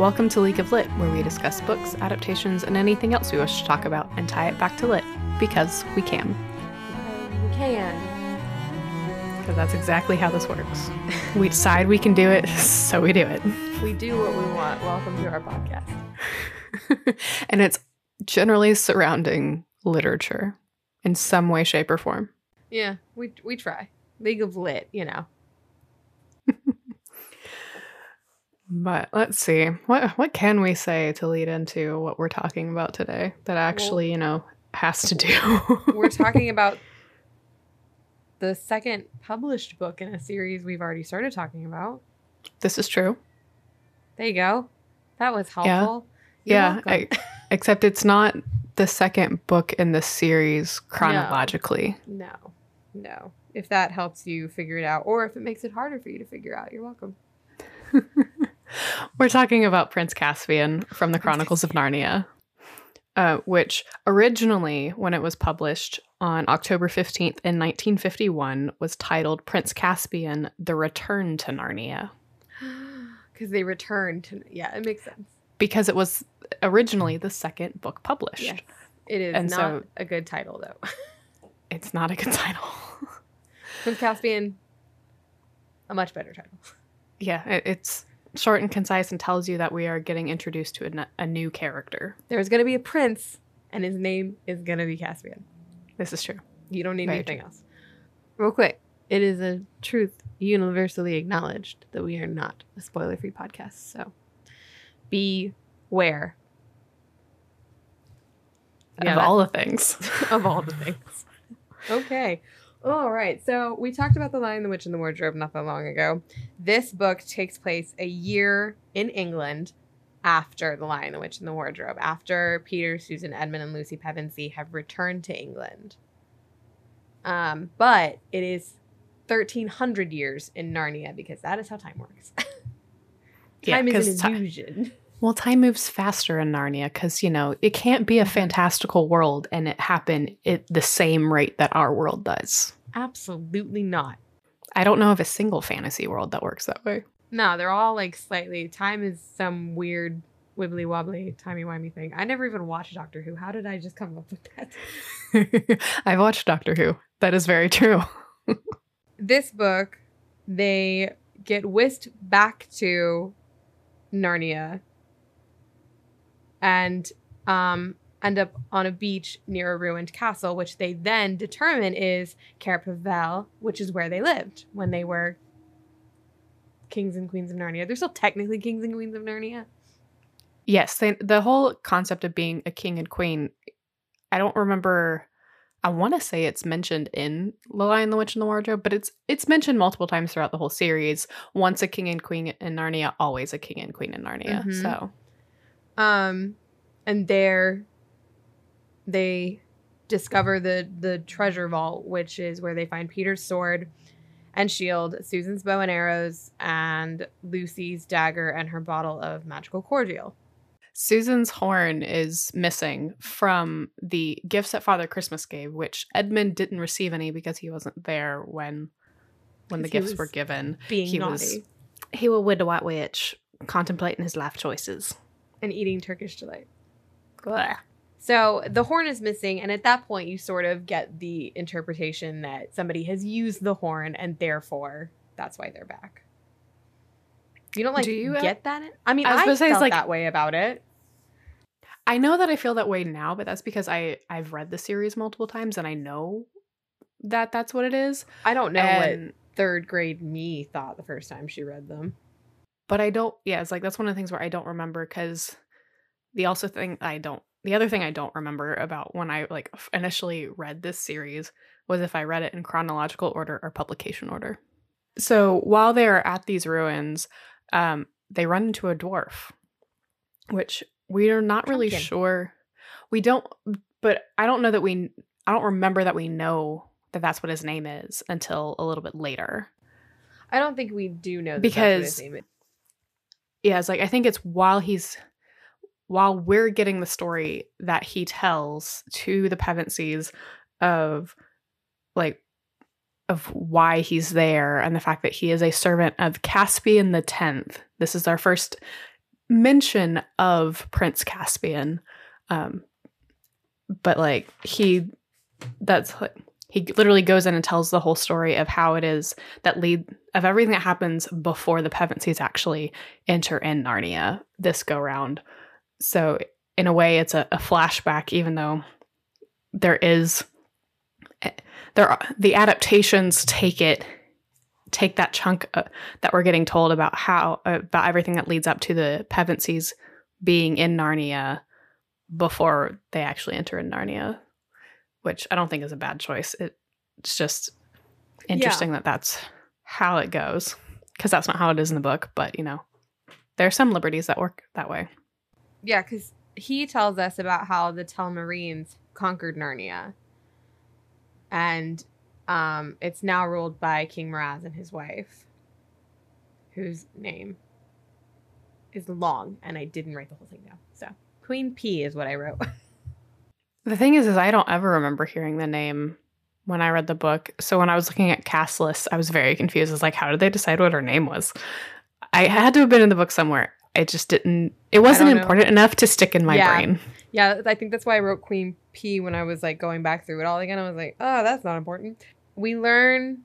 Welcome to League of Lit, where we discuss books, adaptations, and anything else we wish to talk about and tie it back to lit because we can. We can. Because that's exactly how this works. we decide we can do it, so we do it. We do what we want. Welcome to our podcast. and it's generally surrounding literature in some way, shape, or form. Yeah, we we try. League of Lit, you know. But let's see. What what can we say to lead into what we're talking about today that actually, well, you know, has to do? we're talking about the second published book in a series we've already started talking about. This is true. There you go. That was helpful. Yeah. yeah I, except it's not the second book in the series chronologically. No. no. No. If that helps you figure it out, or if it makes it harder for you to figure out, you're welcome. We're talking about Prince Caspian from the Chronicles of Narnia, uh, which originally, when it was published on October 15th in 1951, was titled Prince Caspian The Return to Narnia. Because they returned to, yeah, it makes sense. Because it was originally the second book published. Yes, it is and not so, a good title, though. it's not a good title. Prince Caspian, a much better title. Yeah, it, it's short and concise and tells you that we are getting introduced to a, a new character. There's going to be a prince, and his name is going to be Caspian. This is true. You don't need Very anything true. else. Real quick, it is a truth universally acknowledged that we are not a spoiler free podcast. So beware. Yeah, of all the things. of all the things. Okay. All right. So we talked about The Lion, the Witch, and the Wardrobe not that long ago. This book takes place a year in England after The Lion, the Witch, and the Wardrobe, after Peter, Susan, Edmund, and Lucy Pevensie have returned to England. Um, but it is 1300 years in Narnia because that is how time works. time yeah, is an illusion. Well, time moves faster in Narnia because, you know, it can't be a mm-hmm. fantastical world and it happen at the same rate that our world does. Absolutely not. I don't know of a single fantasy world that works that way. No, they're all like slightly. Time is some weird wibbly wobbly timey wimey thing. I never even watched Doctor Who. How did I just come up with that? I've watched Doctor Who. That is very true. this book, they get whisked back to Narnia and um, end up on a beach near a ruined castle, which they then determine is Cair Paravel, which is where they lived when they were kings and queens of Narnia. They're still technically kings and queens of Narnia. Yes, they, the whole concept of being a king and queen, I don't remember. I want to say it's mentioned in The Lion, the Witch, and the Wardrobe, but it's it's mentioned multiple times throughout the whole series. Once a king and queen in Narnia, always a king and queen in Narnia. Mm-hmm. So um, and there they discover the the treasure vault, which is where they find Peter's sword and shield, Susan's bow and arrows, and Lucy's dagger and her bottle of magical cordial. Susan's horn is missing from the gifts that Father Christmas gave, which Edmund didn't receive any because he wasn't there when when the gifts were given. Being he naughty. was he was with the White Witch, contemplating his life choices and eating Turkish delight. Blah. So the horn is missing, and at that point, you sort of get the interpretation that somebody has used the horn, and therefore that's why they're back. You don't like Do you uh, get that? I mean, I, was I felt like, that way about it. I know that I feel that way now, but that's because I I've read the series multiple times, and I know that that's what it is. I don't know and, what third grade me thought the first time she read them but I don't. Yeah, it's like that's one of the things where I don't remember because the also thing I don't. The other thing I don't remember about when I like initially read this series was if I read it in chronological order or publication order. So while they are at these ruins, um, they run into a dwarf, which we are not really sure. We don't, but I don't know that we. I don't remember that we know that that's what his name is until a little bit later. I don't think we do know because yeah, it's like I think it's while he's while we're getting the story that he tells to the Pevensies of like of why he's there and the fact that he is a servant of Caspian the Tenth. This is our first mention of Prince Caspian, um, but like he, that's like he literally goes in and tells the whole story of how it is that lead of everything that happens before the Pevensies actually enter in Narnia this go round. So in a way, it's a, a flashback, even though there is eh, there are the adaptations take it take that chunk uh, that we're getting told about how about everything that leads up to the Pevensies being in Narnia before they actually enter in Narnia, which I don't think is a bad choice. It, it's just interesting yeah. that that's how it goes because that's not how it is in the book. But you know, there are some liberties that work that way. Yeah, because he tells us about how the Telmarines conquered Narnia, and um, it's now ruled by King Miraz and his wife, whose name is long, and I didn't write the whole thing down. So Queen P is what I wrote. the thing is, is I don't ever remember hearing the name when I read the book. So when I was looking at cast lists, I was very confused. I was like, how did they decide what her name was? I had to have been in the book somewhere. I just didn't. It wasn't important enough to stick in my yeah. brain. Yeah, I think that's why I wrote Queen P when I was like going back through it all again. I was like, oh, that's not important we learn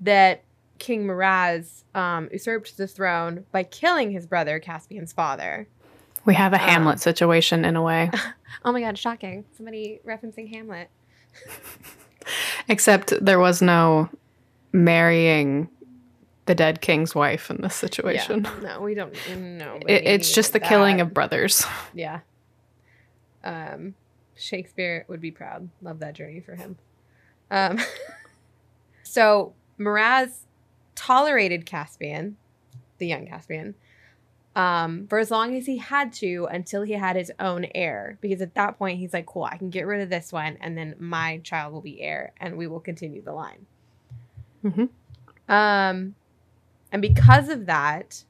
that King Miraz um, usurped the throne by killing his brother, Caspian's father. We have a Hamlet um, situation in a way. oh my god, shocking. Somebody referencing Hamlet. Except there was no marrying the dead king's wife in this situation. Yeah, no, we don't know. It, it's just the that. killing of brothers. Yeah. Um, Shakespeare would be proud. Love that journey for him. Um, So Miraz tolerated Caspian, the young Caspian, um, for as long as he had to until he had his own heir. Because at that point, he's like, cool, I can get rid of this one, and then my child will be heir, and we will continue the line. Mm-hmm. Um, and because of that,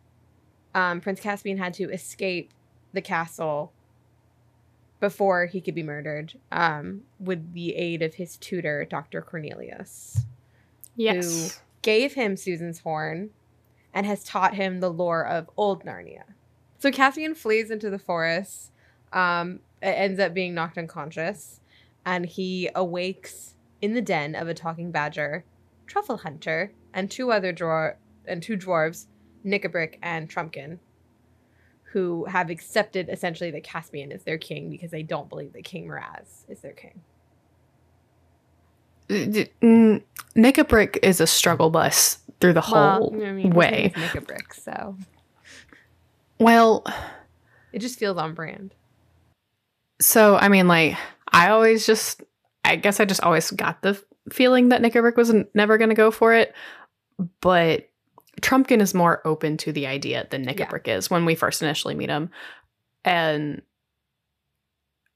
um, Prince Caspian had to escape the castle before he could be murdered um, with the aid of his tutor, Dr. Cornelius yes. who gave him Susan's horn and has taught him the lore of old Narnia. So Caspian flees into the forest, um, ends up being knocked unconscious, and he awakes in the den of a talking badger, Trufflehunter, and two other dwar- and two dwarves, Nikabrik and Trumpkin, who have accepted essentially that Caspian is their king because they don't believe that King Miraz is their king. Nikabrik is a struggle bus through the whole well, I mean, way. Nikabrik, so. Well, it just feels on brand. So, I mean, like, I always just, I guess I just always got the feeling that Nikabrik was never going to go for it. But Trumpkin is more open to the idea than Nikabrik yeah. is when we first initially meet him. And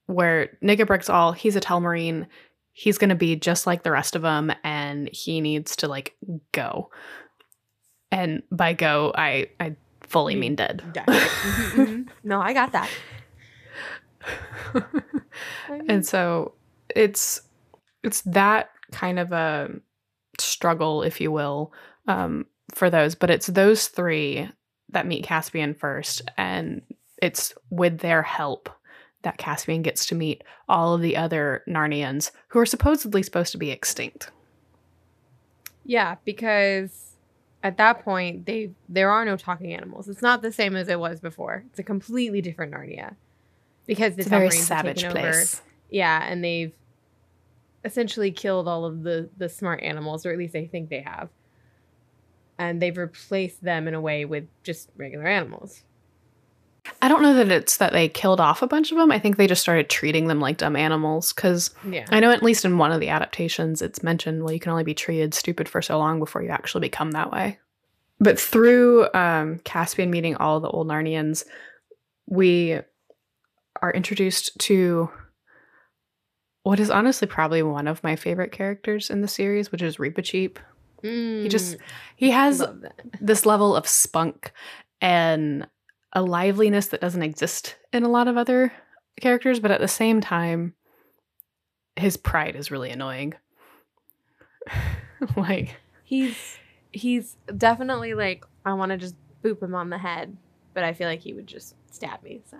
where Nikabrik's all, he's a Telmarine he's going to be just like the rest of them and he needs to like go. And by go, I I fully mean dead. mm-hmm, mm-hmm. No, I got that. and so it's it's that kind of a struggle, if you will, um, for those. But it's those three that meet Caspian first, and it's with their help that Caspian gets to meet all of the other Narnians who are supposedly supposed to be extinct. Yeah, because at that point they there are no talking animals. It's not the same as it was before. It's a completely different Narnia. Because the it's a very savage place. Over. Yeah, and they've essentially killed all of the the smart animals, or at least they think they have. And they've replaced them in a way with just regular animals. I don't know that it's that they killed off a bunch of them. I think they just started treating them like dumb animals because yeah. I know at least in one of the adaptations it's mentioned, well, you can only be treated stupid for so long before you actually become that way. But through um, Caspian meeting all the old Narnians, we are introduced to what is honestly probably one of my favorite characters in the series, which is Reepicheep. Mm, he just he has this level of spunk and a liveliness that doesn't exist in a lot of other characters, but at the same time, his pride is really annoying. like he's he's definitely like I want to just boop him on the head, but I feel like he would just stab me. So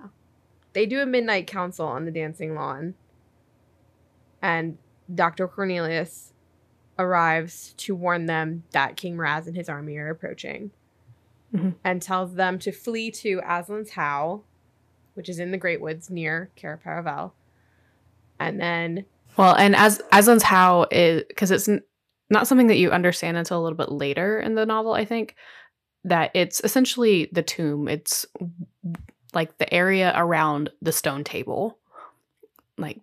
they do a midnight council on the dancing lawn, and Dr. Cornelius arrives to warn them that King Raz and his army are approaching Mhm. and tells them to flee to Aslan's How, which is in the Great Woods near Cair Paravel. And then, Well, and as Aslan's How is because it's n- not something that you understand until a little bit later in the novel. I think that it's essentially the tomb. It's like the area around the stone table, like.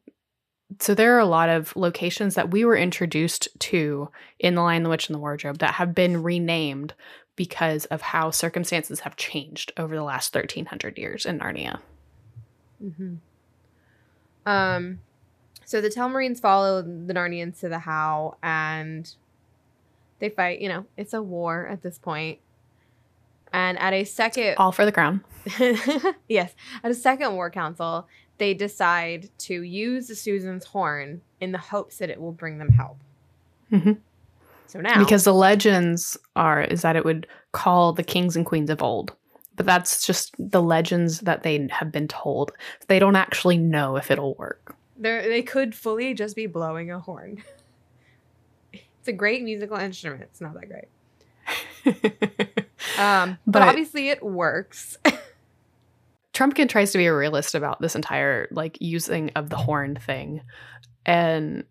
So there are a lot of locations that we were introduced to in The Lion, the Witch, and the Wardrobe that have been renamed because of how circumstances have changed over the last 1300 years in Narnia. Mm-hmm. um, so the Telmarines follow the Narnians to the How and they fight. You know, it's a war at this point. And at a second All for the crown. yes. At a second war council, they decide to use the Susan's horn in the hopes that it will bring them help. Mhm. So now, Because the legends are is that it would call the kings and queens of old. But that's just the legends that they have been told. They don't actually know if it'll work. they they could fully just be blowing a horn. it's a great musical instrument. It's not that great. Um, but, But- obviously it works. Trumpkin tries to be a realist about this entire like using of the horn thing. And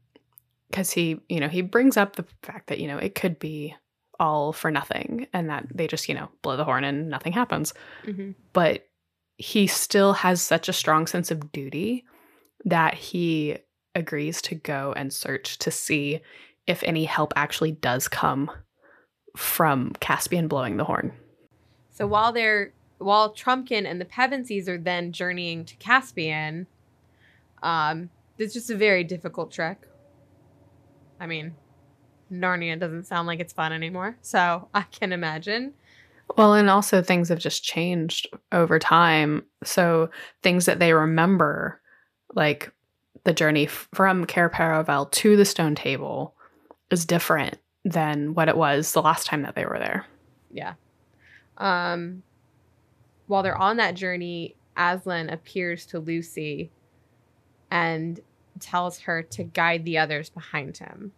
because he, you know, he brings up the fact that, you know, it could be all for nothing and that they just, you know, blow the horn and nothing happens. Mhm. but he still has such a strong sense of duty that he agrees to go and search to see if any help actually does come from Caspian blowing the horn. So while they're while Trumpkin and the Pevensies are then journeying to Caspian, um, it's just a very difficult trek. I mean, Narnia doesn't sound like it's fun anymore, so I can imagine. Well, and also things have just changed over time. So things that they remember, like the journey from Cair Paravel to the stone table, is different than what it was the last time that they were there. Yeah. Um, while they're on that journey, Aslan appears to Lucy and tells her to guide the others behind him.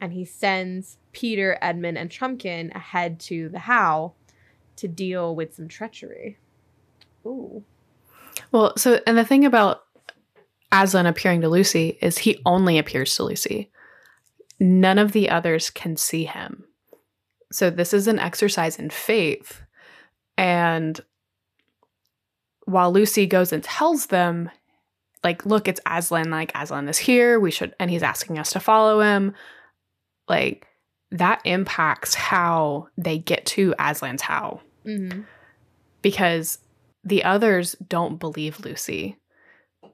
And he sends Peter, Edmund, and Trumpkin ahead to the How to deal with some treachery. Ooh. Well, so and the thing about Aslan appearing to Lucy is he only appears to Lucy. None of the others can see him. So this is an exercise in faith. And while Lucy goes and tells them, like, look, it's Aslan, like Aslan is here, we should and he's asking us to follow him, like that impacts how they get to Aslan's How Mm-hmm. because the others don't believe Lucy.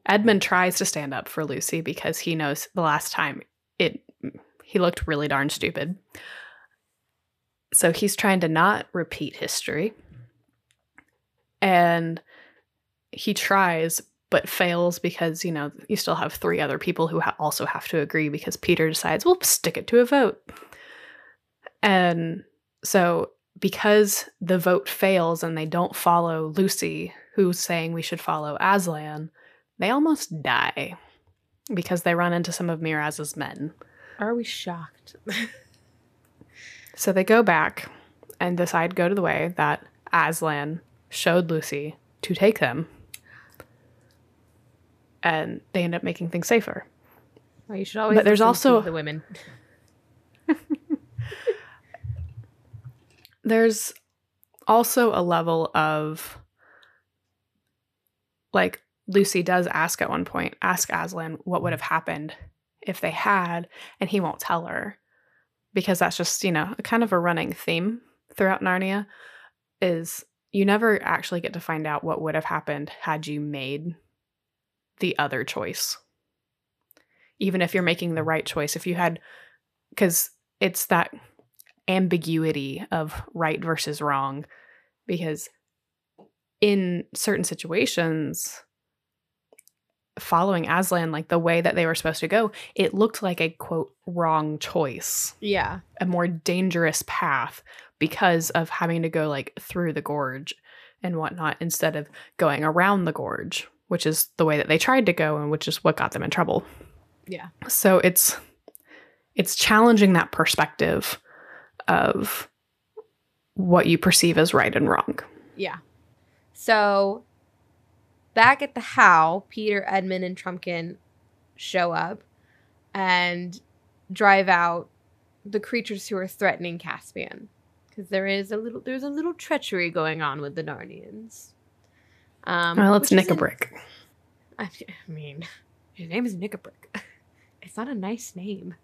Edmund tries to stand up for Lucy because he knows the last time it he looked really darn stupid. So he's trying to not repeat history. And he tries but fails because, you know, you still have three other people who ha- also have to agree because Peter decides, "We'll stick it to a vote." And so because the vote fails and they don't follow Lucy, who's saying we should follow Aslan, they almost die because they run into some of Miraz's men. Are we shocked? So they go back and decide go to the way that Aslan showed Lucy to take them. And they end up making things safer. well, you should always. But there's also- the women. there's also a level of like Lucy does ask at one point, ask Aslan what would have happened if they had, and he won't tell her because that's just, you know, a kind of a running theme throughout Narnia is you never actually get to find out what would have happened had you made the other choice. Even if you're making the right choice, if you had, because it's that ambiguity of right versus wrong because in certain situations following Aslan like the way that they were supposed to go it looked like a quote wrong choice Yeah. a more dangerous path because of having to go like through the gorge and whatnot instead of going around the gorge, which is the way that they tried to go and which is what got them in trouble. Yeah. So it's it's challenging that perspective of what you perceive as right and wrong. Yeah. So back at the How, Peter, Edmund, and Trumpkin show up and drive out the creatures who are threatening Caspian. Because there is a little there's a little treachery going on with the Narnians. Um, well, it's Nikabrik. I mean, his name is Nikabrik. It's not a nice name.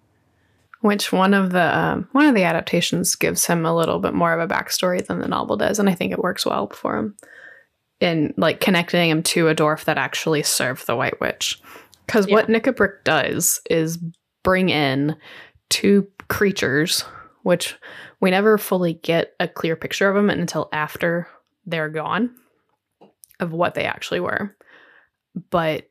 Which one of the um, one of the adaptations gives him a little bit more of a backstory than the novel does, and I think it works well for him in like connecting him to a dwarf that actually served the White Witch. Because what Nikabrik does is bring in two creatures, which we never fully get a clear picture of them until after they're gone, of what they actually were. But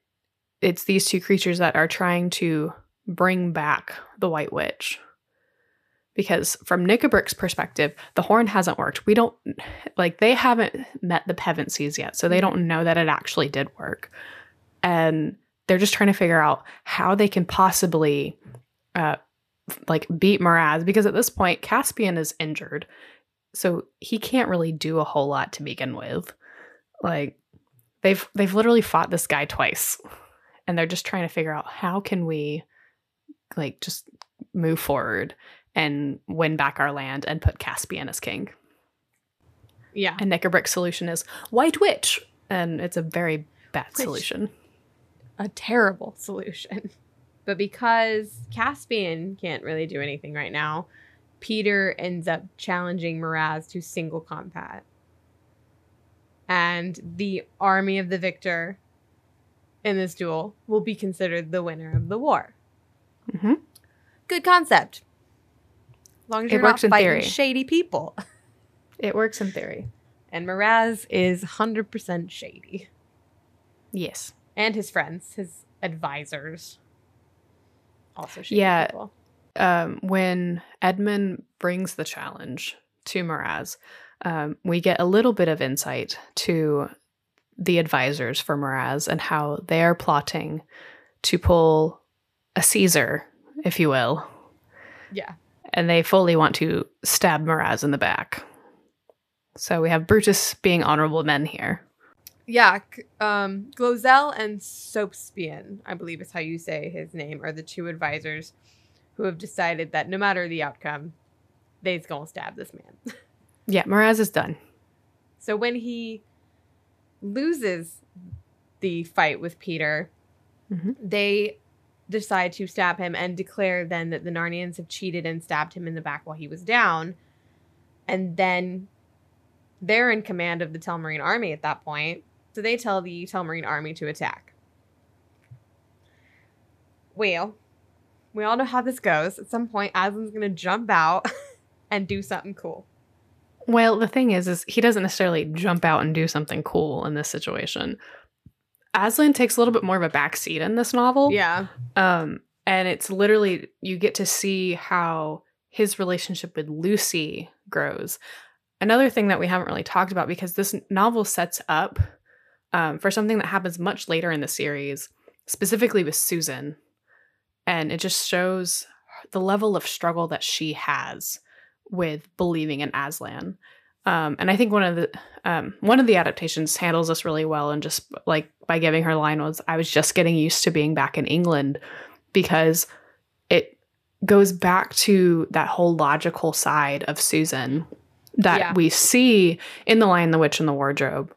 it's these two creatures that are trying to bring back the White Witch. Because from Nikabrik's perspective, the horn hasn't worked. We don't like they haven't met the Pevensies yet, so they don't know that it actually did work. And they're just trying to figure out how they can possibly uh like beat Miraz because at this point Caspian is injured. So he can't really do a whole lot to begin with. Like they've they've literally fought this guy twice and they're just trying to figure out how can we like just move forward and win back our land and put Caspian as king. Yeah. And Nikabrik's solution is White Witch, and it's a very bad Which- solution. a terrible solution. But because Caspian can't really do anything right now, Peter ends up challenging Miraz to single combat. And the army of the victor in this duel will be considered the winner of the war. hmm Good concept. As long as It you're works not in fighting theory. shady people. It works in theory. And Miraz is 100% shady. Yes. And his friends, his advisors, also shady Yeah. people. um, when Edmund brings the challenge to Miraz, um, we get a little bit of insight to the advisors for Miraz and how they are plotting to pull a Caesar, if you will, Yeah. and they fully want to stab Miraz in the back. So we have Brutus being honorable men here. Yeah, um, Glozelle and Sopespian, I believe is how you say his name, are the two advisors who have decided that no matter the outcome, they's gonna stab this man. Yeah, Miraz is done. so when he loses the fight with Peter, Mhm. they decide to stab him and declare then that the Narnians have cheated and stabbed him in the back while he was down. And then they're in command of the Telmarine army at that point. So they tell the Telmarine army to attack. Well, we all know how this goes. At some point, Aslan's going to jump out and do something cool. Well, the thing is, is he doesn't necessarily jump out and do something cool in this situation. Aslan takes a little bit more of a backseat in this novel. Yeah. Um, and it's literally you get to see how his relationship with Lucy grows. Another thing that we haven't really talked about because this novel sets up um, for something that happens much later in the series, specifically with Susan, and it just shows the level of struggle that she has with believing in Aslan. Um, and I think one of the um, one of the adaptations handles this really well, and just like by giving her line was, "I was just getting used to being back in England," because it goes back to that whole logical side of Susan that Yeah. we see in The Lion, the Witch, and the Wardrobe.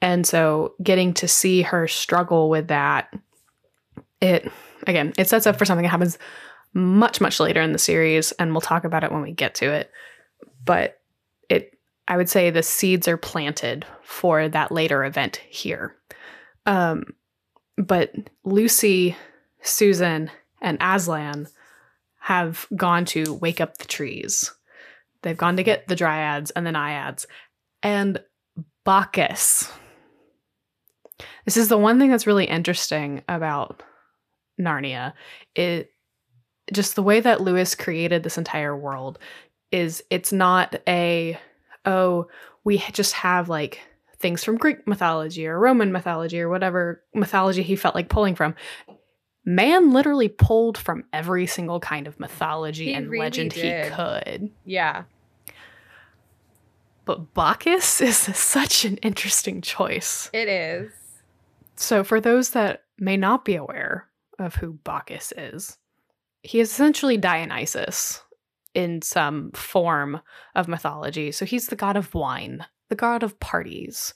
And so getting to see her struggle with that, it again, it sets up for something that happens much, much later in the series, and we'll talk about it when we get to it. But it I would say the seeds are planted for that later event here. Um, but Lucy, Susan, and Aslan have gone to wake up the trees. They've gone to get the dryads and the naiads. And Bacchus. This is the one thing that's really interesting about Narnia. It just the way that Lewis created this entire world is it's not a oh we just have like things from Greek mythology or Roman mythology or whatever mythology he felt like pulling from. Man literally pulled from every single kind of mythology He and really legend did. he could. Yeah. But Bacchus is such an interesting choice. It is. So, for those that may not be aware of who Bacchus is, he is essentially Dionysus in some form of mythology. So, he's the god of wine, the god of parties.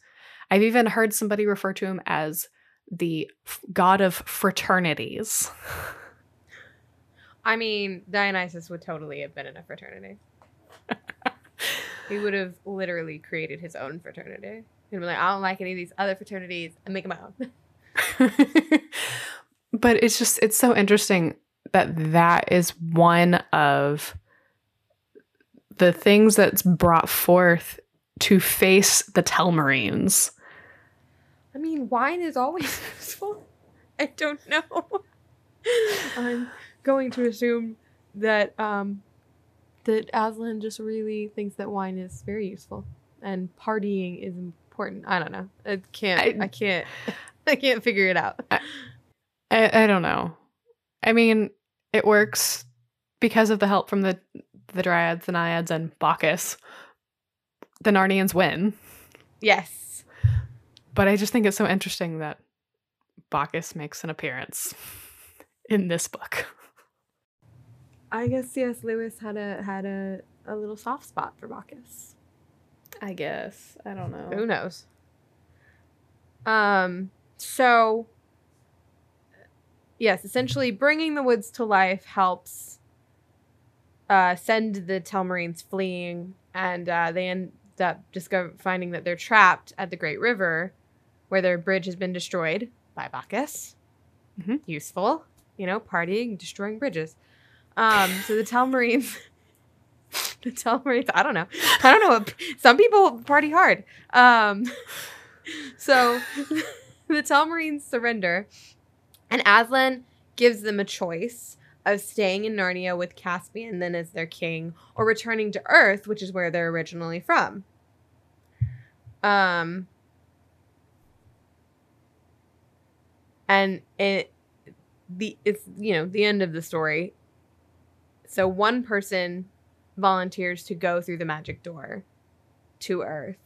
I've even heard somebody refer to him as the f- god of fraternities. I mean, Dionysus would totally have been in a fraternity. he would have literally created his own fraternity. He'd be like, I don't like any of these other fraternities. I make my own. but it's just it's so interesting that that is one of the things that's brought forth to face the Telmarines. I mean, wine is always useful. I don't know. I'm going to assume that um that Aslan just really thinks that wine is very useful and partying is important. I don't know. I can't. I, I- can't. I can't figure it out. I, I don't know. I mean, it works because of the help from the the Dryads, the Naiads, and Bacchus. The Narnians win. Yes. But I just think it's so interesting that Bacchus makes an appearance in this book. I guess C.S. Lewis had a had a, a little soft spot for Bacchus. I guess. I don't know. Who knows? Um. So. Yes, essentially, bringing the woods to life helps uh, send the Telmarines fleeing, and uh, they end up discover finding that they're trapped at the Great River, where their bridge has been destroyed by Bacchus. Mhm. Useful, you know, partying, destroying bridges. Um, so the Telmarines, the Telmarines, I don't know, I don't know. what- Some people party hard. Um, so the Telmarines surrender, and Aslan gives them a choice of staying in Narnia with Caspian then as their king, or returning to Earth, which is where they're originally from. Um, and it the it's you know the end of the story. So one person volunteers to go through the magic door to Earth.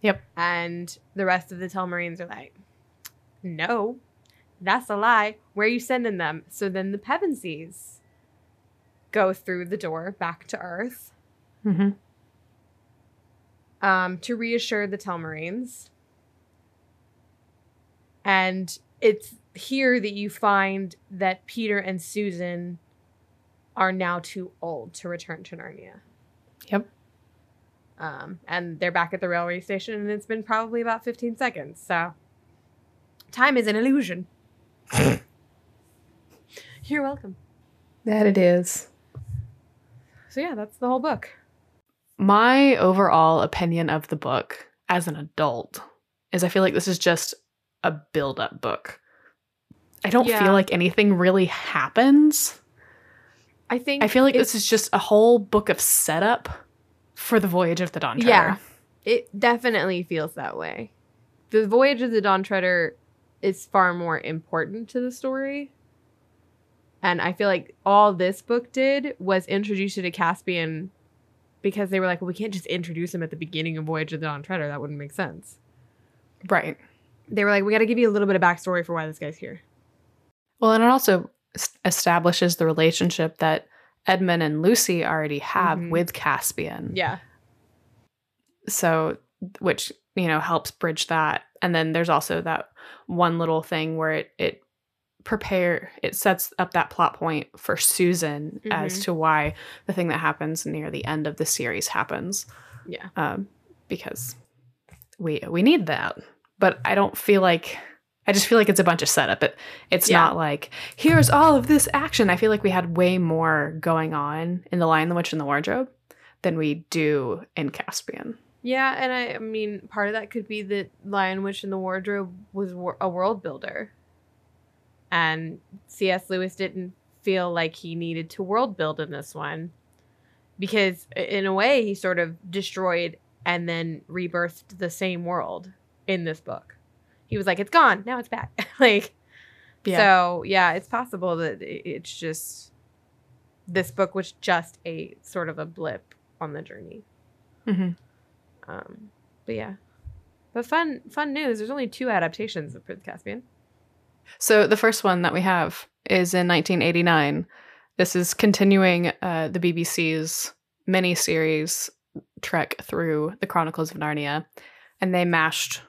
Yep. And the rest of the Telmarines are like, no, that's a lie. Where are you sending them? So then the Pevensies go through the door back to Earth Mm-hmm. um, to reassure the Telmarines. And it's here that you find that Peter and Susan are now too old to return to Narnia. Yep. Um, and they're back at the railway station, and it's been probably about 15 seconds. So, time is an illusion. You're welcome. That it is. So, yeah, that's the whole book. My overall opinion of the book as an adult is I feel like this is just a build up book. I don't Yeah. feel like anything really happens. I think I feel like this is just a whole book of setup for the voyage of the Dawn Treader. Yeah. It definitely feels that way. The voyage of the Dawn Treader is far more important to the story. And I feel like all this book did was introduce you to Caspian because they were like, well, we can't just introduce him at the beginning of Voyage of the Dawn Treader. That wouldn't make sense. Right. They were like, we got to give you a little bit of backstory for why this guy's here. Well, and it also establishes the relationship that Edmund and Lucy already have Mhm. with Caspian. Yeah. so which you know helps bridge that and then there's also that one little thing where it it prepare it sets up that plot point for susan as Mhm. to why the thing that happens near the end of the series happens Yeah. um because we we need that but i don't feel like i just feel like it's a bunch of setup it it's Yeah. not like here's all of this action i feel like we had way more going on in the lion the witch and the wardrobe than we do in caspian Yeah, and I, I mean, part of that could be that Lion Witch in the Wardrobe was wor- a world builder, and C.S. Lewis didn't feel like he needed to world build in this one, because in a way he sort of destroyed and then rebirthed the same world in this book. He was like, "It's gone. Now it's back." like, Yeah. so yeah, it's possible that it's just this book was just a sort of a blip on the journey. Mhm. Um, but yeah, but fun fun news. There's only two adaptations of Prince Caspian. So the first one that we have is in 1989. This is continuing uh, the BBC's mini series trek through the Chronicles of Narnia, and they mashed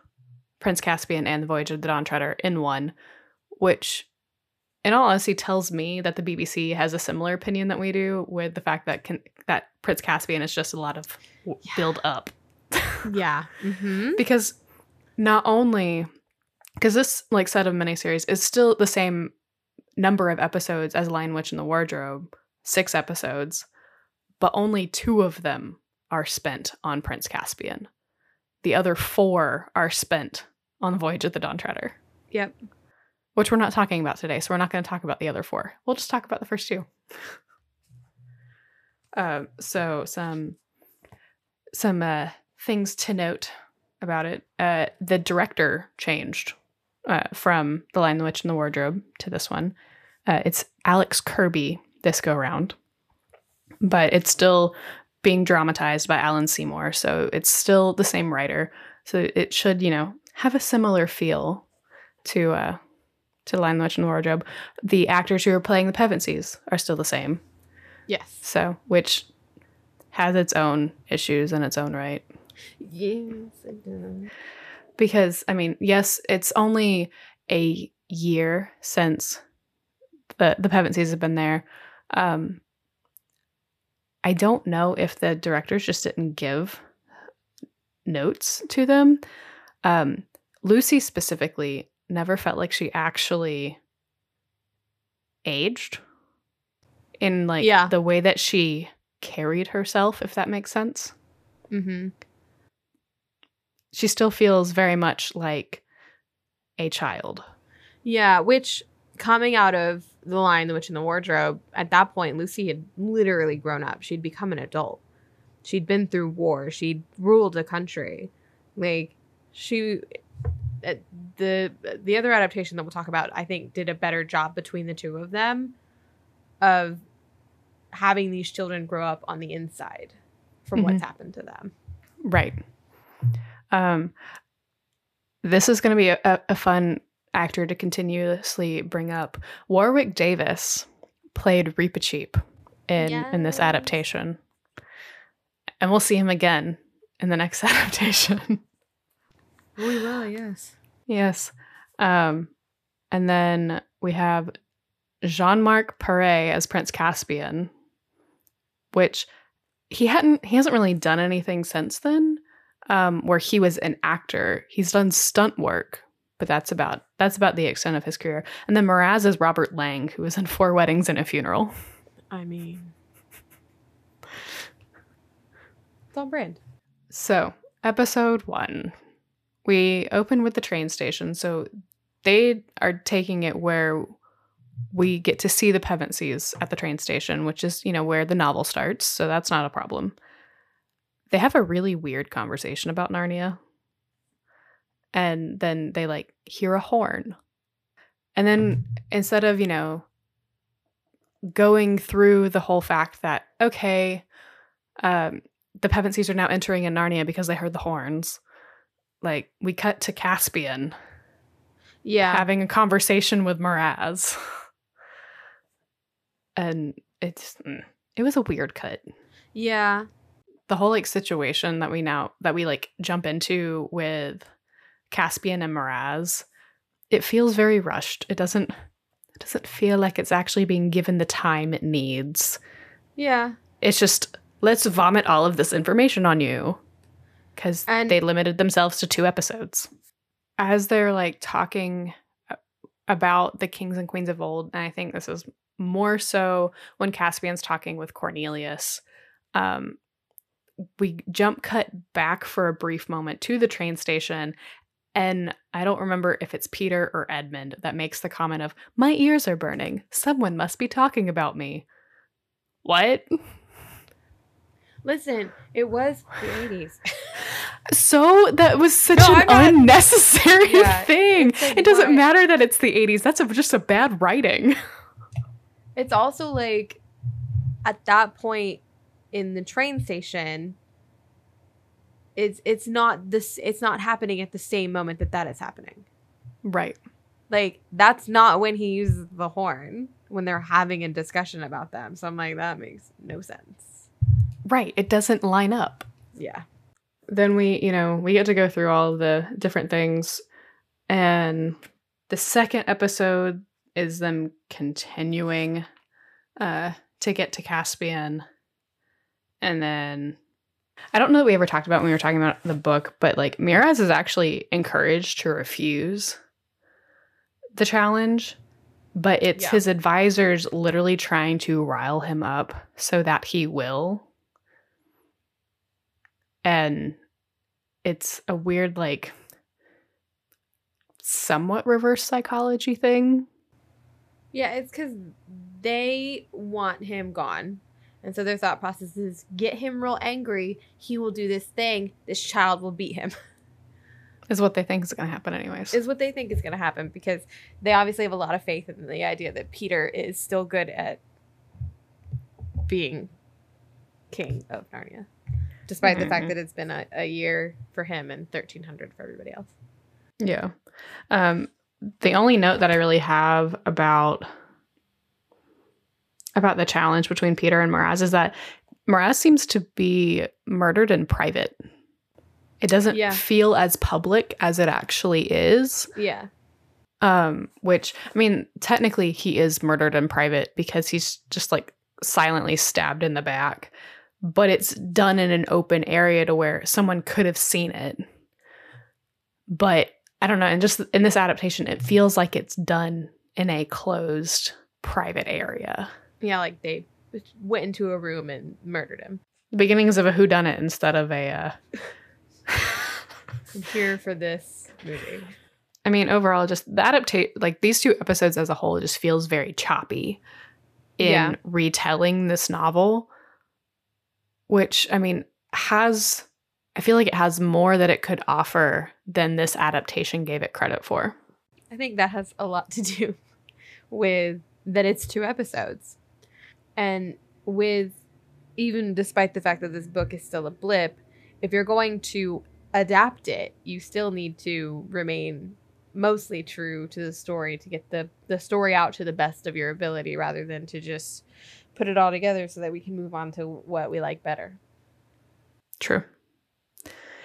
Prince Caspian and the Voyage of the Dawn Treader in one, which, in all honesty, tells me that the BBC has a similar opinion that we do with the fact that can, that Prince Caspian is just a lot of Yeah. build up Yeah. Mm-hmm. because not only because this like set of miniseries is still the same number of episodes as Lion Witch in the Wardrobe, six episodes, but only two of them are spent on Prince Caspian. The other four are spent on the Voyage of the Dawn Treader, Yep. which we're not talking about today. So we're not going to talk about the other four. We'll just talk about the first two. Um, so some some uh, things to note about it. Uh, the director changed uh, from The Lion, the Witch, and the Wardrobe to this one. Uh, it's Alex Kirby this go round, but it's still being dramatized by Alan Seymour, so it's still the same writer. So it should, you know, have a similar feel to uh, to The Lion, the Witch, and the Wardrobe. The actors who are playing the Pevensies are still the same, Yes. so which has its own issues in its own right Yes. It does. because I mean, yes, it's only a year since the the Pevensies have been there. Um, I don't know if the directors just didn't give notes to them. Um, Lucy specifically never felt like she actually aged in like Yeah. the way that she carried herself, if that makes sense Mm-hmm. She still feels very much like a child. Yeah, which coming out of the Lion, the Witch, and the Wardrobe, at that point, Lucy had literally grown up. She'd become an adult. She'd been through war. She'd ruled a country. Like she, uh, the the other adaptation that we'll talk about, I think, did a better job between the two of them of having these children grow up on the inside from what's happened to them. Right. Um, this is going to be a, a, fun actor to continuously bring up. Warwick Davis played Reepicheep in in this adaptation, and we'll see him again in the next adaptation. We will, yes. yes. Um, and then we have Jean-Marc Perret as Prince Caspian, which he hadn't he hasn't really done anything since then um where he was an actor he's done stunt work but that's about that's about the extent of his career and then Miraz is Robert Lang who was in Four Weddings and a Funeral I mean, it's on brand. so episode 1 we open with the train station so they are taking it where we get to see the Pevensies at the train station, which is, you know, where the novel starts. So that's not a problem. They have a really weird conversation about Narnia. And then they like hear a horn. And then instead of, you know, going through the whole fact that, okay, um, the Pevensies are now entering in Narnia because they heard the horns, like we cut to Caspian Yeah. having a conversation with Miraz. and it's mm, it was a weird cut. yeah. The whole like situation that we now that we like jump into with Caspian and Miraz, it feels very rushed. It doesn't it doesn't feel like it's actually being given the time it needs. Yeah. It's just let's vomit all of this information on you cuz they limited themselves to two episodes. As they're like talking about the kings and queens of old, and I think this is more so when Caspian's talking with Cornelius. Um, we jump cut back for a brief moment to the train station, and I don't remember if it's Peter or Edmund that makes the comment of, My ears are burning. Someone must be talking about me. What? Listen, it was the 80s. So that was such No, an unnecessary Yeah, thing. like, it doesn't why? matter that it's the 80s. That's a, just a bad writing. It's also like at that point in the train station, it's it's not this it's not happening at the same moment that that is happening. Right. Like that's not when he uses the horn when they're having a discussion about them. So I'm like that makes no sense. Right. It doesn't line up. Yeah. then we you know we get to go through all the different things and the second episode is them continuing uh to get to caspian and then i don't know that we ever talked about when we were talking about the book but like miraz is actually encouraged to refuse the challenge but it's Yeah. his advisors literally trying to rile him up so that he will and it's a weird like somewhat reverse psychology thing Yeah, it's because they want him gone. And so their thought process is get him real angry. He will do this thing. This child will beat him, is what they think is going to happen anyways is what they think is going to happen because they obviously have a lot of faith in the idea that Peter is still good at being king of Narnia, despite the fact Mhm. that it's been a, a year for him and 1300 for everybody else. yeah um the only note that i really have about about the challenge between peter and Miraz is that Miraz seems to be murdered in private it doesn't Yeah. feel as public as it actually is Yeah. um which i mean technically he is murdered in private because he's just like silently stabbed in the back but it's done in an open area to where someone could have seen it but i don't know and just in this adaptation it feels like it's done in a closed private area Yeah, like they went into a room and murdered him. the beginnings of a whodunit instead of a uh I'm here for this movie. I mean, overall, just the adaptation, like these two episodes as a whole, just feels very choppy in Yeah. retelling this novel, which, I mean, has, I feel like it has more that it could offer than this adaptation gave it credit for. I think that has a lot to do with that it's two episodes. And with even despite the fact that this book is still a blip, if you're going to adapt it, you still need to remain mostly true to the story to get the the story out to the best of your ability rather than to just put it all together so that we can move on to what we like better. True.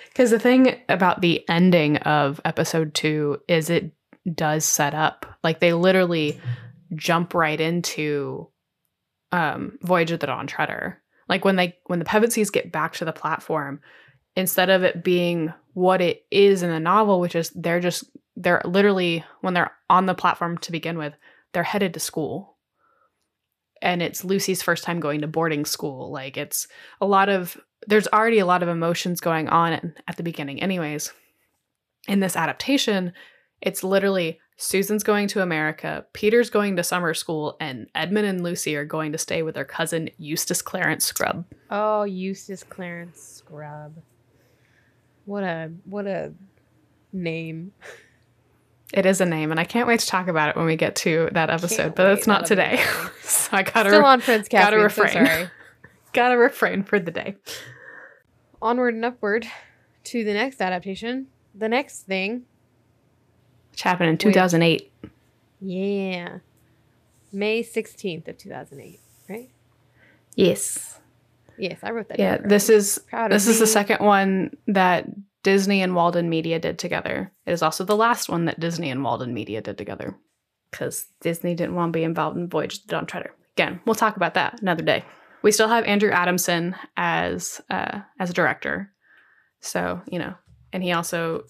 Because the thing about the ending of episode two is it does set up, like, they literally jump right into um, Voyage of the Dawn Treader. Like when they when the Pevensies get back to the platform, instead of it being what it is in the novel, which is they're just they're literally when they're on the platform to begin with, they're headed to school. And it's Lucy's first time going to boarding school. Like it's a lot of there's already a lot of emotions going on at the beginning anyways. In this adaptation, it's literally Susan's going to America, Peter's going to summer school, and Edmund and Lucy are going to stay with their cousin Eustace Clarence Scrubb. Oh, Eustace Clarence Scrubb. What a what a name. It is a name, and I can't wait to talk about it when we get to that episode, Can't but that's wait. not today. so I gotta Still re- on Prince gotta Caspian. So refrain. sorry. gotta refrain for the day. Onward and upward to the next adaptation. The next thing. Which happened in 2008. Yeah. May 16th of 2008, right? Yes. Yes, I wrote that down. Yeah, down. this is Proud this is the second one that Disney and Walden Media did together. It is also the last one that Disney and Walden Media did together. Because Disney didn't want to be involved in Voyage of the Dawn Treader. Again, we'll talk about that another day. We still have Andrew Adamson as uh, as a director. So, you know, and he also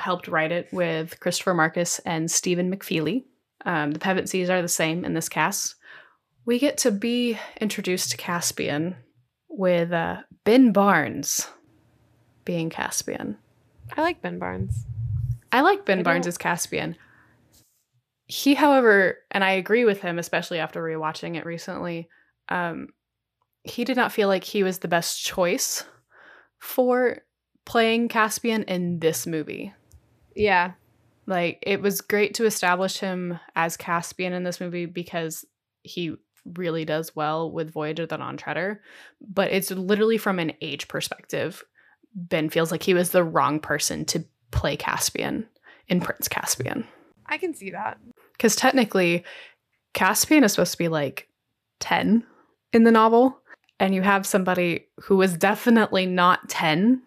helped write it with Christopher Marcus and Stephen McFeely. Um, the Pevensies are the same in this cast. We get to be introduced to Caspian with uh, Ben Barnes being Caspian. I like Ben Barnes. I like Ben I Barnes as Caspian. He, however, and I agree with him, especially after rewatching it recently, um, he did not feel like he was the best choice for playing Caspian in this movie. Yeah. Like it was great to establish him as Caspian in this movie because he really does well with Voyage of the Dawn Treader, but it's literally from an age perspective. Ben feels like he was the wrong person to play Caspian in Prince Caspian. I can see that. Because technically, Caspian is supposed to be like 10 in the novel, and you have somebody who is definitely not 10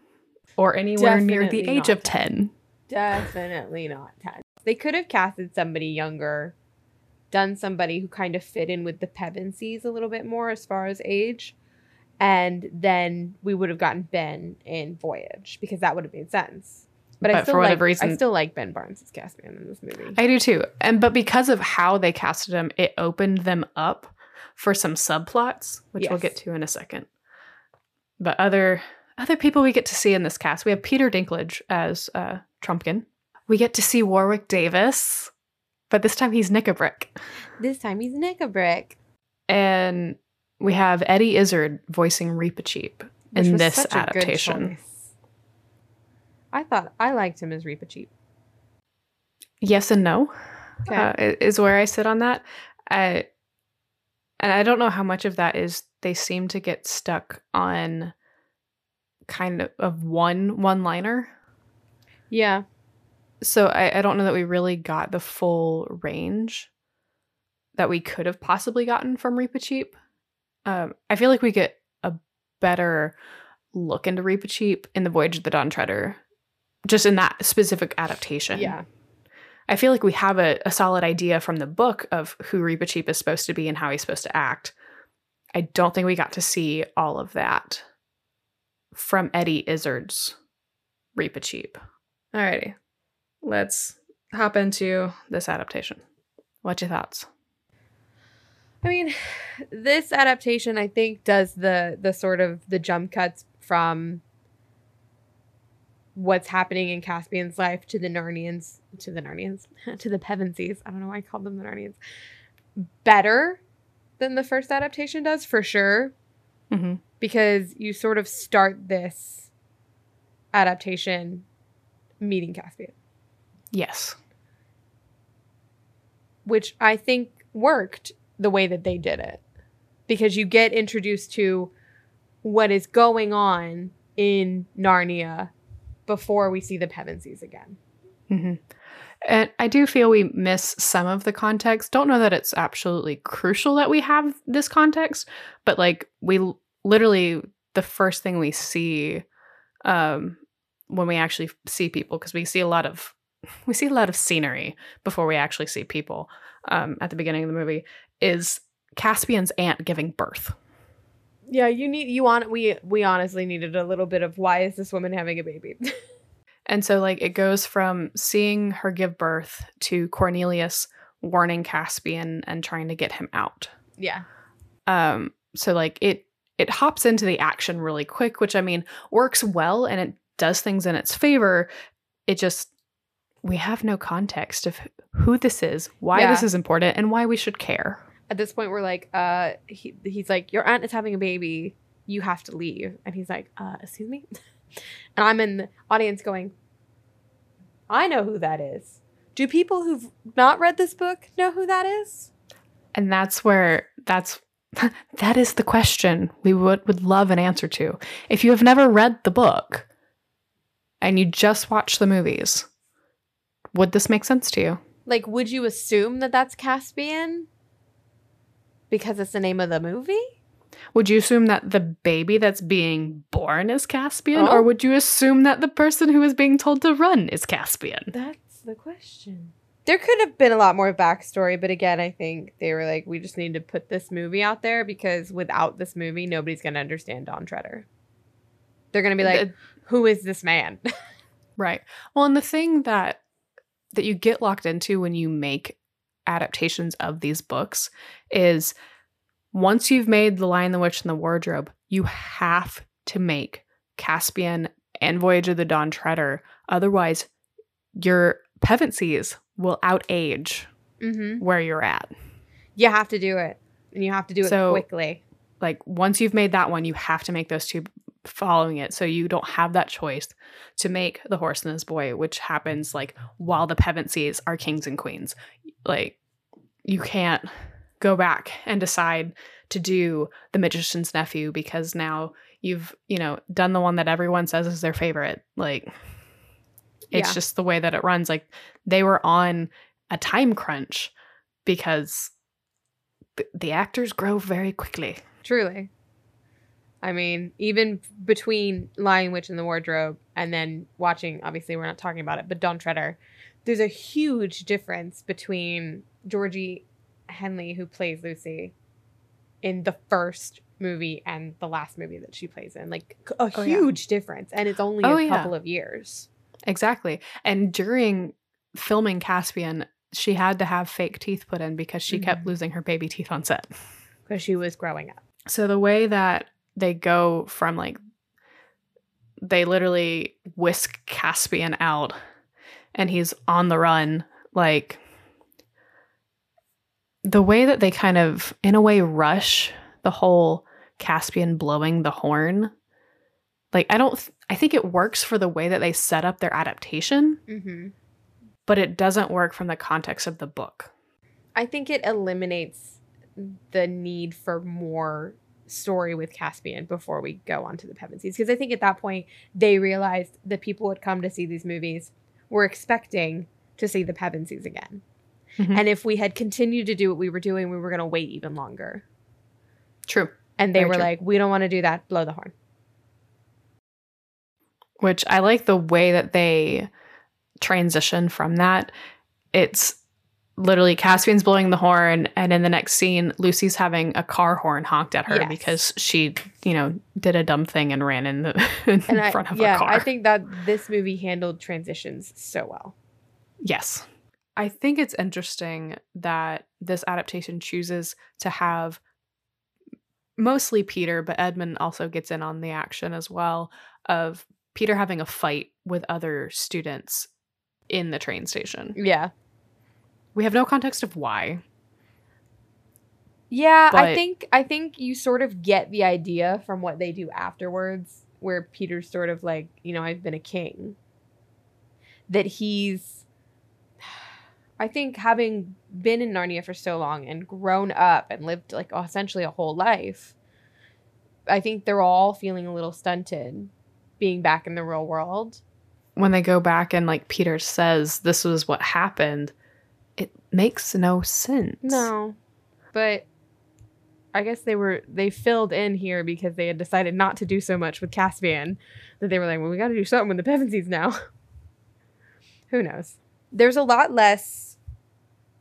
or anywhere near the age of 10. Definitely not 10. They could have casted somebody younger, done somebody who kind of fit in with the Pevensies a little bit more as far as age, and then we would have gotten Ben in Voyage because that would have made sense. But, I still for whatever like, reason- I still like Ben Barnes as Caspian in this movie. I do too. And but because of how they casted him, it opened them up for some subplots, which we'll get to in a second. But other other people we get to see in this cast, we have Peter Dinklage as uh, Trumpkin. We get to see Warwick Davis, but this time he's Nikabrik. this time he's Nikabrik. And we have Eddie Izzard voicing which in this such a good adaptation. I thought I liked him as Cheap. Yes and no. Okay. uh, is where I sit on that. I, and I don't know how much of that is they seem to get stuck on kind of, of one one liner. Yeah. So I, I don't know that we really got the full range that we could have possibly gotten from Reepicheep. Um, I feel like we get a better look into Reepicheep in the Voyage of the Dawn Treader, just in that specific adaptation. Yeah. I feel like we have a, a solid idea from the book of who Reepicheep is supposed to be and how he's supposed to act. I don't think we got to see all of that from Eddie Izzard's Reepicheep. Alrighty, let's hop into this adaptation. What's your thoughts? I mean, this adaptation I think does the the sort of the jump cuts from what's happening in Caspian's life to the Narnians to the Narnians to the Pevensies. I don't know why I called them the Narnians. Better than the first adaptation does for sure Mm-hmm. because you sort of start this adaptation meeting Caspian, Yes. which I think worked the way that they did it because you get introduced to what is going on in Narnia before we see the Pevensies again. Mm-hmm. And I do feel we miss some of the context. Don't know that it's absolutely crucial that we have this context, but like we l- literally the first thing we see um when we actually see people because we see a lot of we see a lot of scenery before we actually see people um at the beginning of the movie is Caspian's aunt giving birth. Yeah, you need you want we we honestly needed a little bit of why is this woman having a baby? And so like it goes from seeing her give birth to Cornelius warning Caspian and trying to get him out. yeah. um so like it it hops into the action really quick which i mean works well and it does things in its favor it just we have no context of who this is why Yeah. this is important and why we should care At this point we're like uh he, he's like your aunt is having a baby. You have to leave. And he's like, uh excuse me? And I'm in the audience going, I know who that is. Do people who've not read this book know who that is? and that's where that's that is the question we would would love an answer to if you have never read the book and you just watch the movies would this make sense to you Like, would you assume that that's Caspian? Because it's the name of the movie? Would you assume that the baby that's being born is Caspian, Oh. or would you assume that the person who is being told to run is Caspian? That's the question. There could have been a lot more backstory, but again, I think they were like, we just need to put this movie out there because without this movie, nobody's going to understand Dawn Treader. They're going to be like, who is this man? right. Well, and the thing that that you get locked into when you make adaptations of these books is once you've made The Lion, the Witch, and the Wardrobe, you have to make Caspian and Voyage of the Dawn Treader. Otherwise, your Pevensies will outage mm-hmm. where you're at. You have to do it. And you have to do it So- quickly. like once you've made that one you have to make those two following it. So you don't have that choice to make the horse and his boy, which happens like while the Pevensies are kings and queens. Like you can't go back and decide to do the magician's nephew because now you've, you know, done the one that everyone says is their favorite. Like it's Yeah. just the way that it runs. Like they were on a time crunch because th- the actors grow very quickly. Truly. I mean, even between Lion Witch and the Wardrobe and then watching, obviously, we're not talking about it, but Dawn Treader, there's a huge difference between Georgie Henley, who plays Lucy, in the first movie and the last movie that she plays in. Like, a Oh, yeah. huge difference. And it's only Oh, a yeah. couple of years. Exactly. And during filming Caspian, she had to have fake teeth put in because she kept Mhm. losing her baby teeth on set. Because she was growing up. So the way that they go from like they literally whisk Caspian out and he's on the run like the way that they kind of in a way rush the whole Caspian blowing the horn like I don't th- I think it works for the way that they set up their adaptation Mm-hmm. but it doesn't work from the context of the book. I think it eliminates the need for more story with Caspian before we go on to the Pevensies. Because I think at that point they realized that people would come to see these movies were expecting to see the Pevensies again. Mhm. And if we had continued to do what we were doing, we were going to wait even longer. True. And they Very were true. like, we don't want to do that. Blow the horn. which I like the way that they transition from that. It's literally Caspian's blowing the horn, and in the next scene, Lucy's having a car horn honked at her Yes. because she, you know, did a dumb thing and ran in, the, in And I, front of yeah, a car. I think that this movie handled transitions so well. Yes. I think it's interesting that this adaptation chooses to have mostly Peter, but Edmund also gets in on the action as well of Peter having a fight with other students in the train station. Yeah. We have no context of why. Yeah, I think I think you sort of get the idea from what they do afterwards, where Peter's sort of like, you know, I've been a king. That he's I think having been in Narnia for so long and grown up and lived like essentially a whole life, I think they're all feeling a little stunted being back in the real world. When they go back and like Peter says this was what happened, makes no sense. No. But I guess they were they filled in here because they had decided not to do so much with Caspian that they were like, well, we got to do something with the Pevensies now. Who knows? There's a lot less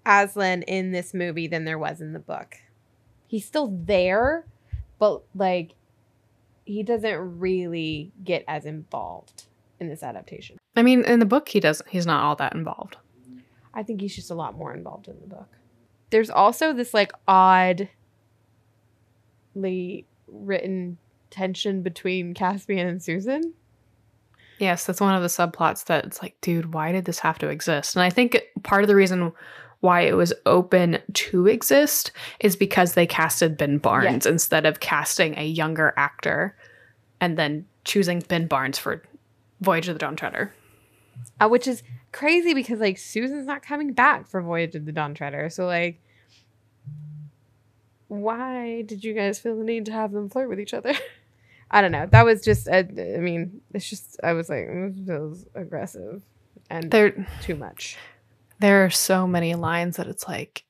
Aslan in this movie than there was in the book. He's still there, but like he doesn't really get as involved in this adaptation. I mean, in the book he doesn't he's not all that involved. I think he's just a lot more involved in the book. There's also this like oddly written tension between Caspian and Susan. Yes, that's one of the subplots that it's like, dude, why did this have to exist? And I think part of the reason why it was open to exist is because they casted Ben Barnes instead of casting a younger actor and then choosing Ben Barnes for Voyage of the Dawn Treader. Uh, which is crazy because like Susan's not coming back for Voyage of the Dawn Treader. So like why did you guys feel the need to have them flirt with each other? I don't know. That was just uh, I mean, it's just I was like this feels aggressive and There too much. there are so many lines that it's like,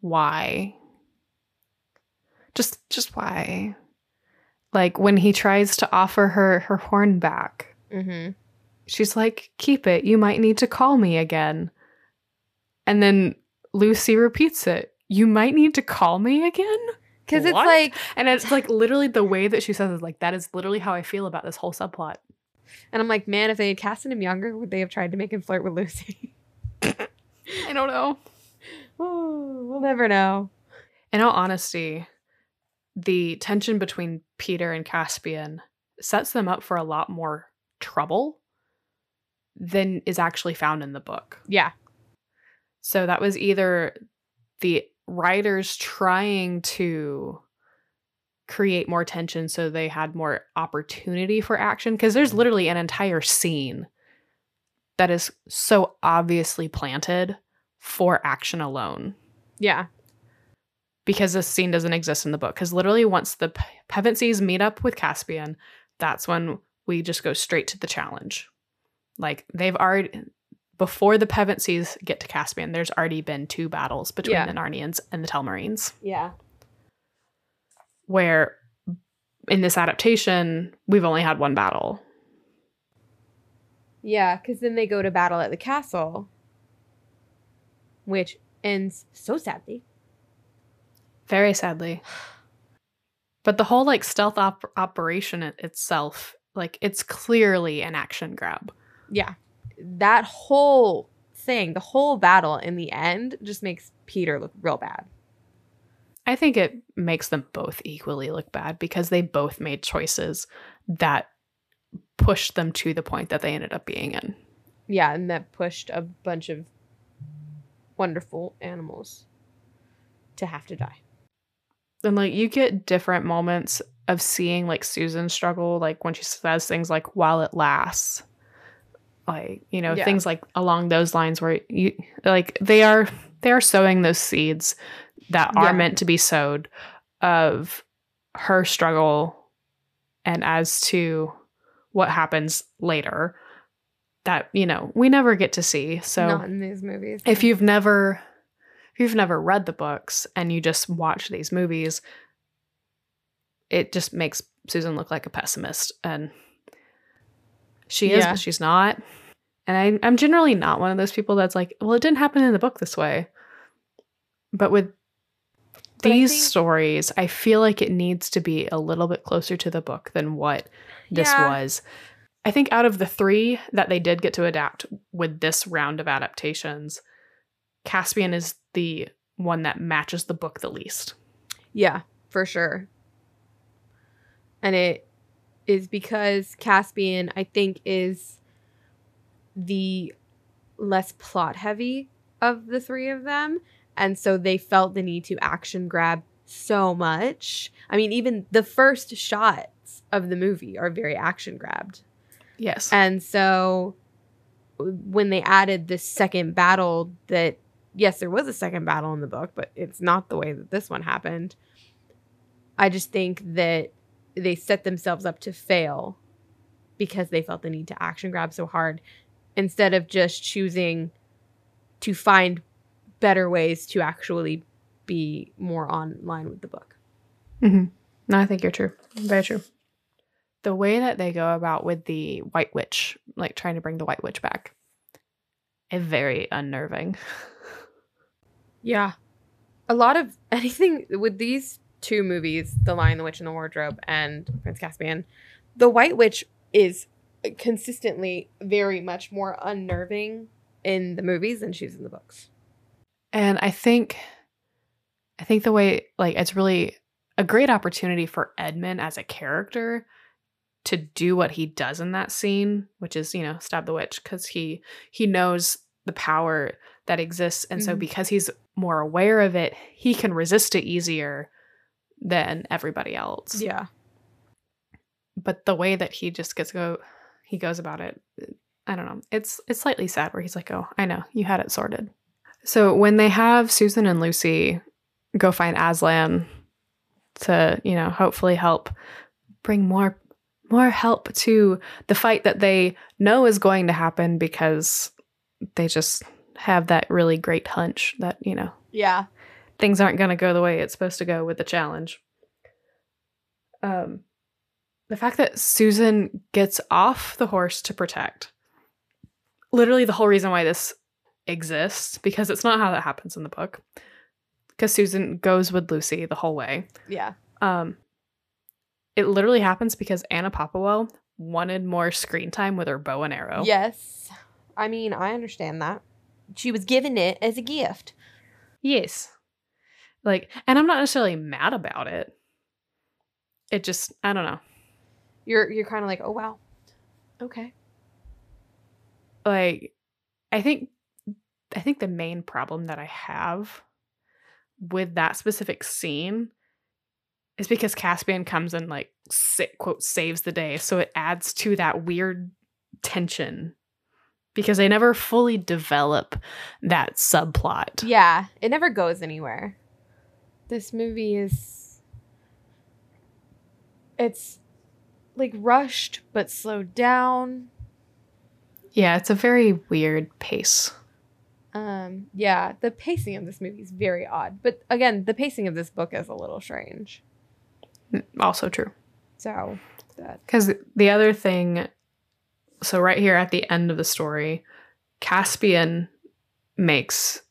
why? Just just why? Like when he tries to offer her her horn back. Mhm. She's like, keep it. You might need to call me again. And then Lucy repeats it. You might need to call me again? Cuz it's like And it's like literally the way that she says is like, that is literally how I feel about this whole subplot. And I'm like, man, if they had casted him younger, would they have tried to make him flirt with Lucy? I don't know. oh, we'll never know. In all honesty, the tension between Peter and Caspian sets them up for a lot more trouble than is actually found in the book. Yeah. So that was either the writers trying to create more tension so they had more opportunity for action because there's mm-hmm. literally an entire scene that is so obviously planted for action alone Yeah. because this scene doesn't exist in the book because literally once the P- Pevensies meet up with Caspian that's when we just go straight to the challenge like they've already before the Pevensies get to Caspian there's already been two battles between Yeah. the Narnians and the Telmarines Yeah. where in this adaptation we've only had one battle Yeah, because then they go to battle at the castle, which ends so sadly. very sadly but the whole like stealth op- operation it- itself like it's clearly an action grab Yeah. That whole thing, the whole battle in the end just makes Peter look real bad. i think it makes them both equally look bad because they both made choices that pushed them to the point that they ended up being in Yeah, and that pushed a bunch of wonderful animals to have to die. and like you get different moments of seeing like Susan struggle like when she says things like while it lasts like you know Yeah. things like along those lines where you like they are they are sowing those seeds that are Yeah. meant to be sowed of her struggle and as to what happens later that you know we never get to see so Not in these movies. if you've never if you've never read the books and you just watch these movies it just makes susan look like a pessimist and she is Yeah. but she's not and I, i'm generally not one of those people that's like well it didn't happen in the book this way but with But I these think- stories i feel like it needs to be a little bit closer to the book than what this Yeah. was i think out of the three that they did get to adapt with this round of adaptations caspian is the one that matches the book the least Yeah, for sure. And it is because Caspian, I think, is the less plot heavy of the three of them. And so they felt the need to action grab so much. I mean, even the first shots of the movie are very action grabbed. yes And so when they added this second battle that yes, there was a second battle in the book, but it's not the way that this one happened. I just think that they set themselves up to fail because they felt the need to action grab so hard instead of just choosing to find better ways to actually be more on line with the book. Mm-hmm. No, I think you're true. Very true. The way that they go about with the White Witch, like trying to bring the White Witch back, is very unnerving. Yeah. A lot of anything with these two movies, The Lion, the Witch, and the Wardrobe, and Prince Caspian, the White Witch is consistently very much more unnerving in the movies than she's in the books. And I think, I think the way, like, it's really a great opportunity for Edmund as a character to do what he does in that scene, which is, you know, stab the witch, because he he knows the power that exists, and so Mhm. because he's more aware of it, he can resist it easier than everybody else. Yeah. but the way that he just gets go he goes about it i don't know it's it's slightly sad where he's like oh i know you had it sorted so when they have susan and lucy go find aslan to you know hopefully help bring more more help to the fight that they know is going to happen because they just have that really great hunch that you know Yeah. Things aren't going to go the way it's supposed to go with the challenge. Um, the fact that Susan gets off the horse to protect, literally the whole reason why this exists, because it's not how that happens in the book. Because Susan goes with Lucy the whole way. Yeah. Um, it literally happens because Anna Popplewell wanted more screen time with her bow and arrow. Yes. I mean, I understand that. She was given it as a gift. Yes. Like, and I'm not necessarily mad about it. It just, I don't know. You're you're kind of like, "Oh wow." Okay. like i think i think the main problem that i have with that specific scene is because Caspian comes and like quote saves the day, so it adds to that weird tension because they never fully develop that subplot. Yeah, it never goes anywhere. This movie is it's like rushed but slowed down. Yeah, it's a very weird pace. Um yeah, the pacing of this movie is very odd. But again, the pacing of this book is a little strange. Also true. So that Because the other thing, so right here at the end of the story, Caspian makes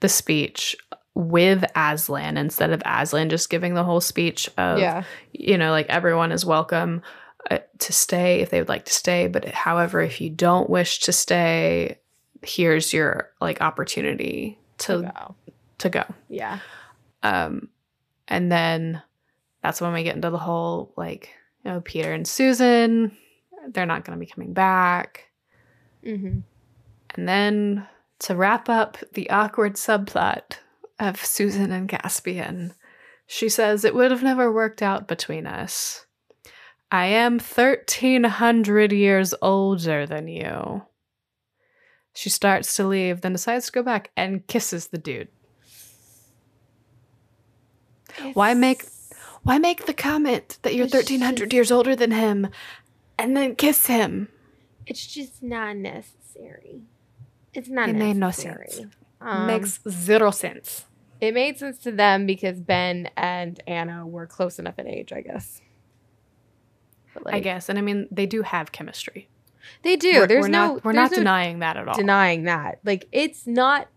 the speech with Aslan instead of Aslan just giving the whole speech of, yeah. you know, like everyone is welcome uh, to stay if they would like to stay. But however, if you don't wish to stay, here's your like opportunity to Wow. to go. Yeah. Um, and then that's when we get into the whole like, you know, Peter and Susan, they're not going to be coming back. Mhm. And then to wrap up the awkward subplot of Susan and Caspian, she says it would have never worked out between us. I am 1300 years older than you. She starts to leave, then decides to go back and kisses the dude. Why make- Why make the comment that you're It's 1300 just- years older than him and then kiss him? It's just not necessary. It's not It made no necessary. sense. Um, Makes zero sense. It made sense to them because Ben and Anna were close enough in age, I guess. But I guess. And I mean, they do have chemistry. they do. We're- there's we're no not, we're not no denying that at all. denying that. Like it's not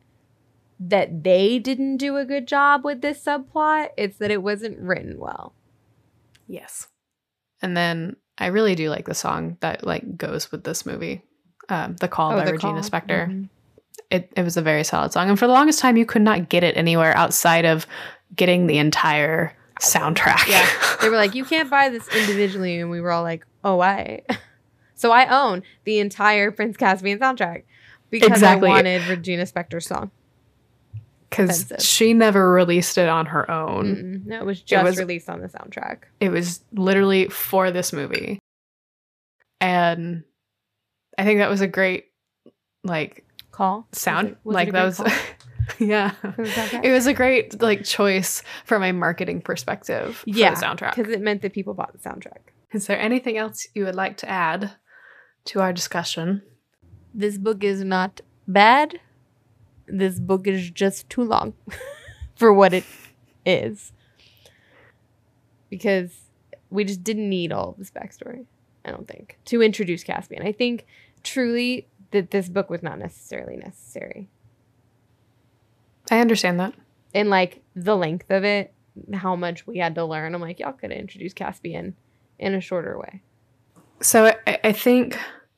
that they didn't do a good job with this subplot. It's that it wasn't written well. yes. And then I really do like the song that like goes with this movie. Um, the Call by Oh, The Regina. Spektor. Mhm. It it was a very solid song. And for the longest time you could not get it anywhere outside of getting the entire soundtrack. Yeah. They were like, you can't buy this individually, and we were all like, oh, I. So I own the entire Prince Caspian soundtrack because Exactly. I wanted Regina Spektor's song. Because she never released it on her own. Mm-mm. No, it was just was- released on the soundtrack. It was literally for this movie. And I think that was a great like Call sound. Was it- was it like a that great was call yeah. for the soundtrack? It was a great like choice from a marketing perspective for Yeah, the soundtrack. because it meant that people bought the soundtrack. Is there anything else you would like to add to our discussion? This book is not bad. This book is just too long for what it is. Because we just didn't need all of this backstory, I don't think, to introduce Caspian. I think truly that this book was not necessarily necessary. I understand that. And like the length of it, how much we had to learn, I'm like, y'all could have introduced Caspian in a shorter way. So I, I think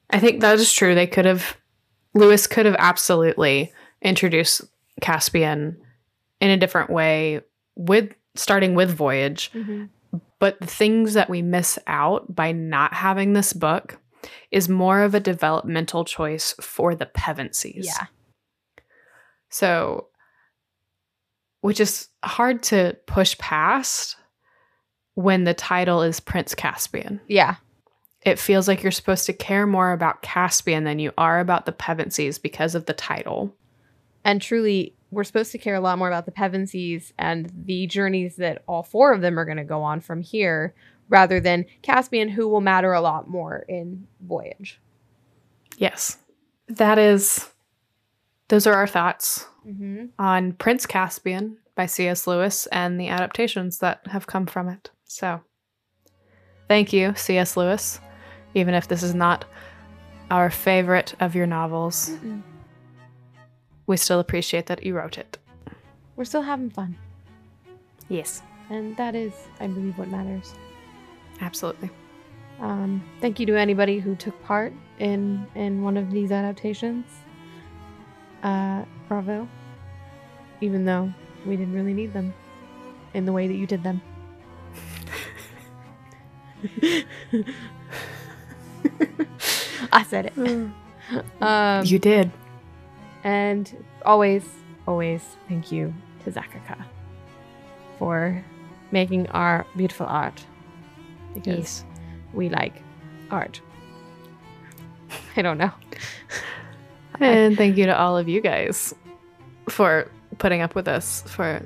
I think that is true. They could have Lewis could have absolutely introduced Caspian in a different way with starting with Voyage. Mm-hmm. But the things that we miss out by not having this book is more of a developmental choice for the Pevensies. Yeah. So, which is hard to push past when the title is Prince Caspian. Yeah. It feels like you're supposed to care more about Caspian than you are about the Pevensies because of the title. And truly, we're supposed to care a lot more about the Pevensies and the journeys that all four of them are going to go on from here rather than Caspian, who will matter a lot more in Voyage. Yes. That is, those are our thoughts Mm-hmm. on Prince Caspian by C.S. Lewis and the adaptations that have come from it. So, thank you, C.S. Lewis, even if this is not our favorite of your novels. We still appreciate that you wrote it. We're still having fun. Yes, And that is, I believe, what matters. Absolutely. Um, thank you to anybody who took part in in one of these adaptations. Uh, bravo. Even though we didn't really need them in the way that you did them. I said it. Um, you did. and always, always thank you to Zakaka for making our beautiful art because Yes. we like art. I don't know. And thank you to all of you guys for putting up with us for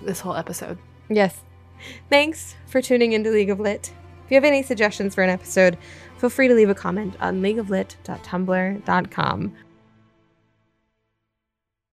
this whole episode. Yes. Thanks for tuning into League of Lit. If you have any suggestions for an episode, feel free to leave a comment on leagueoflit.tumblr.com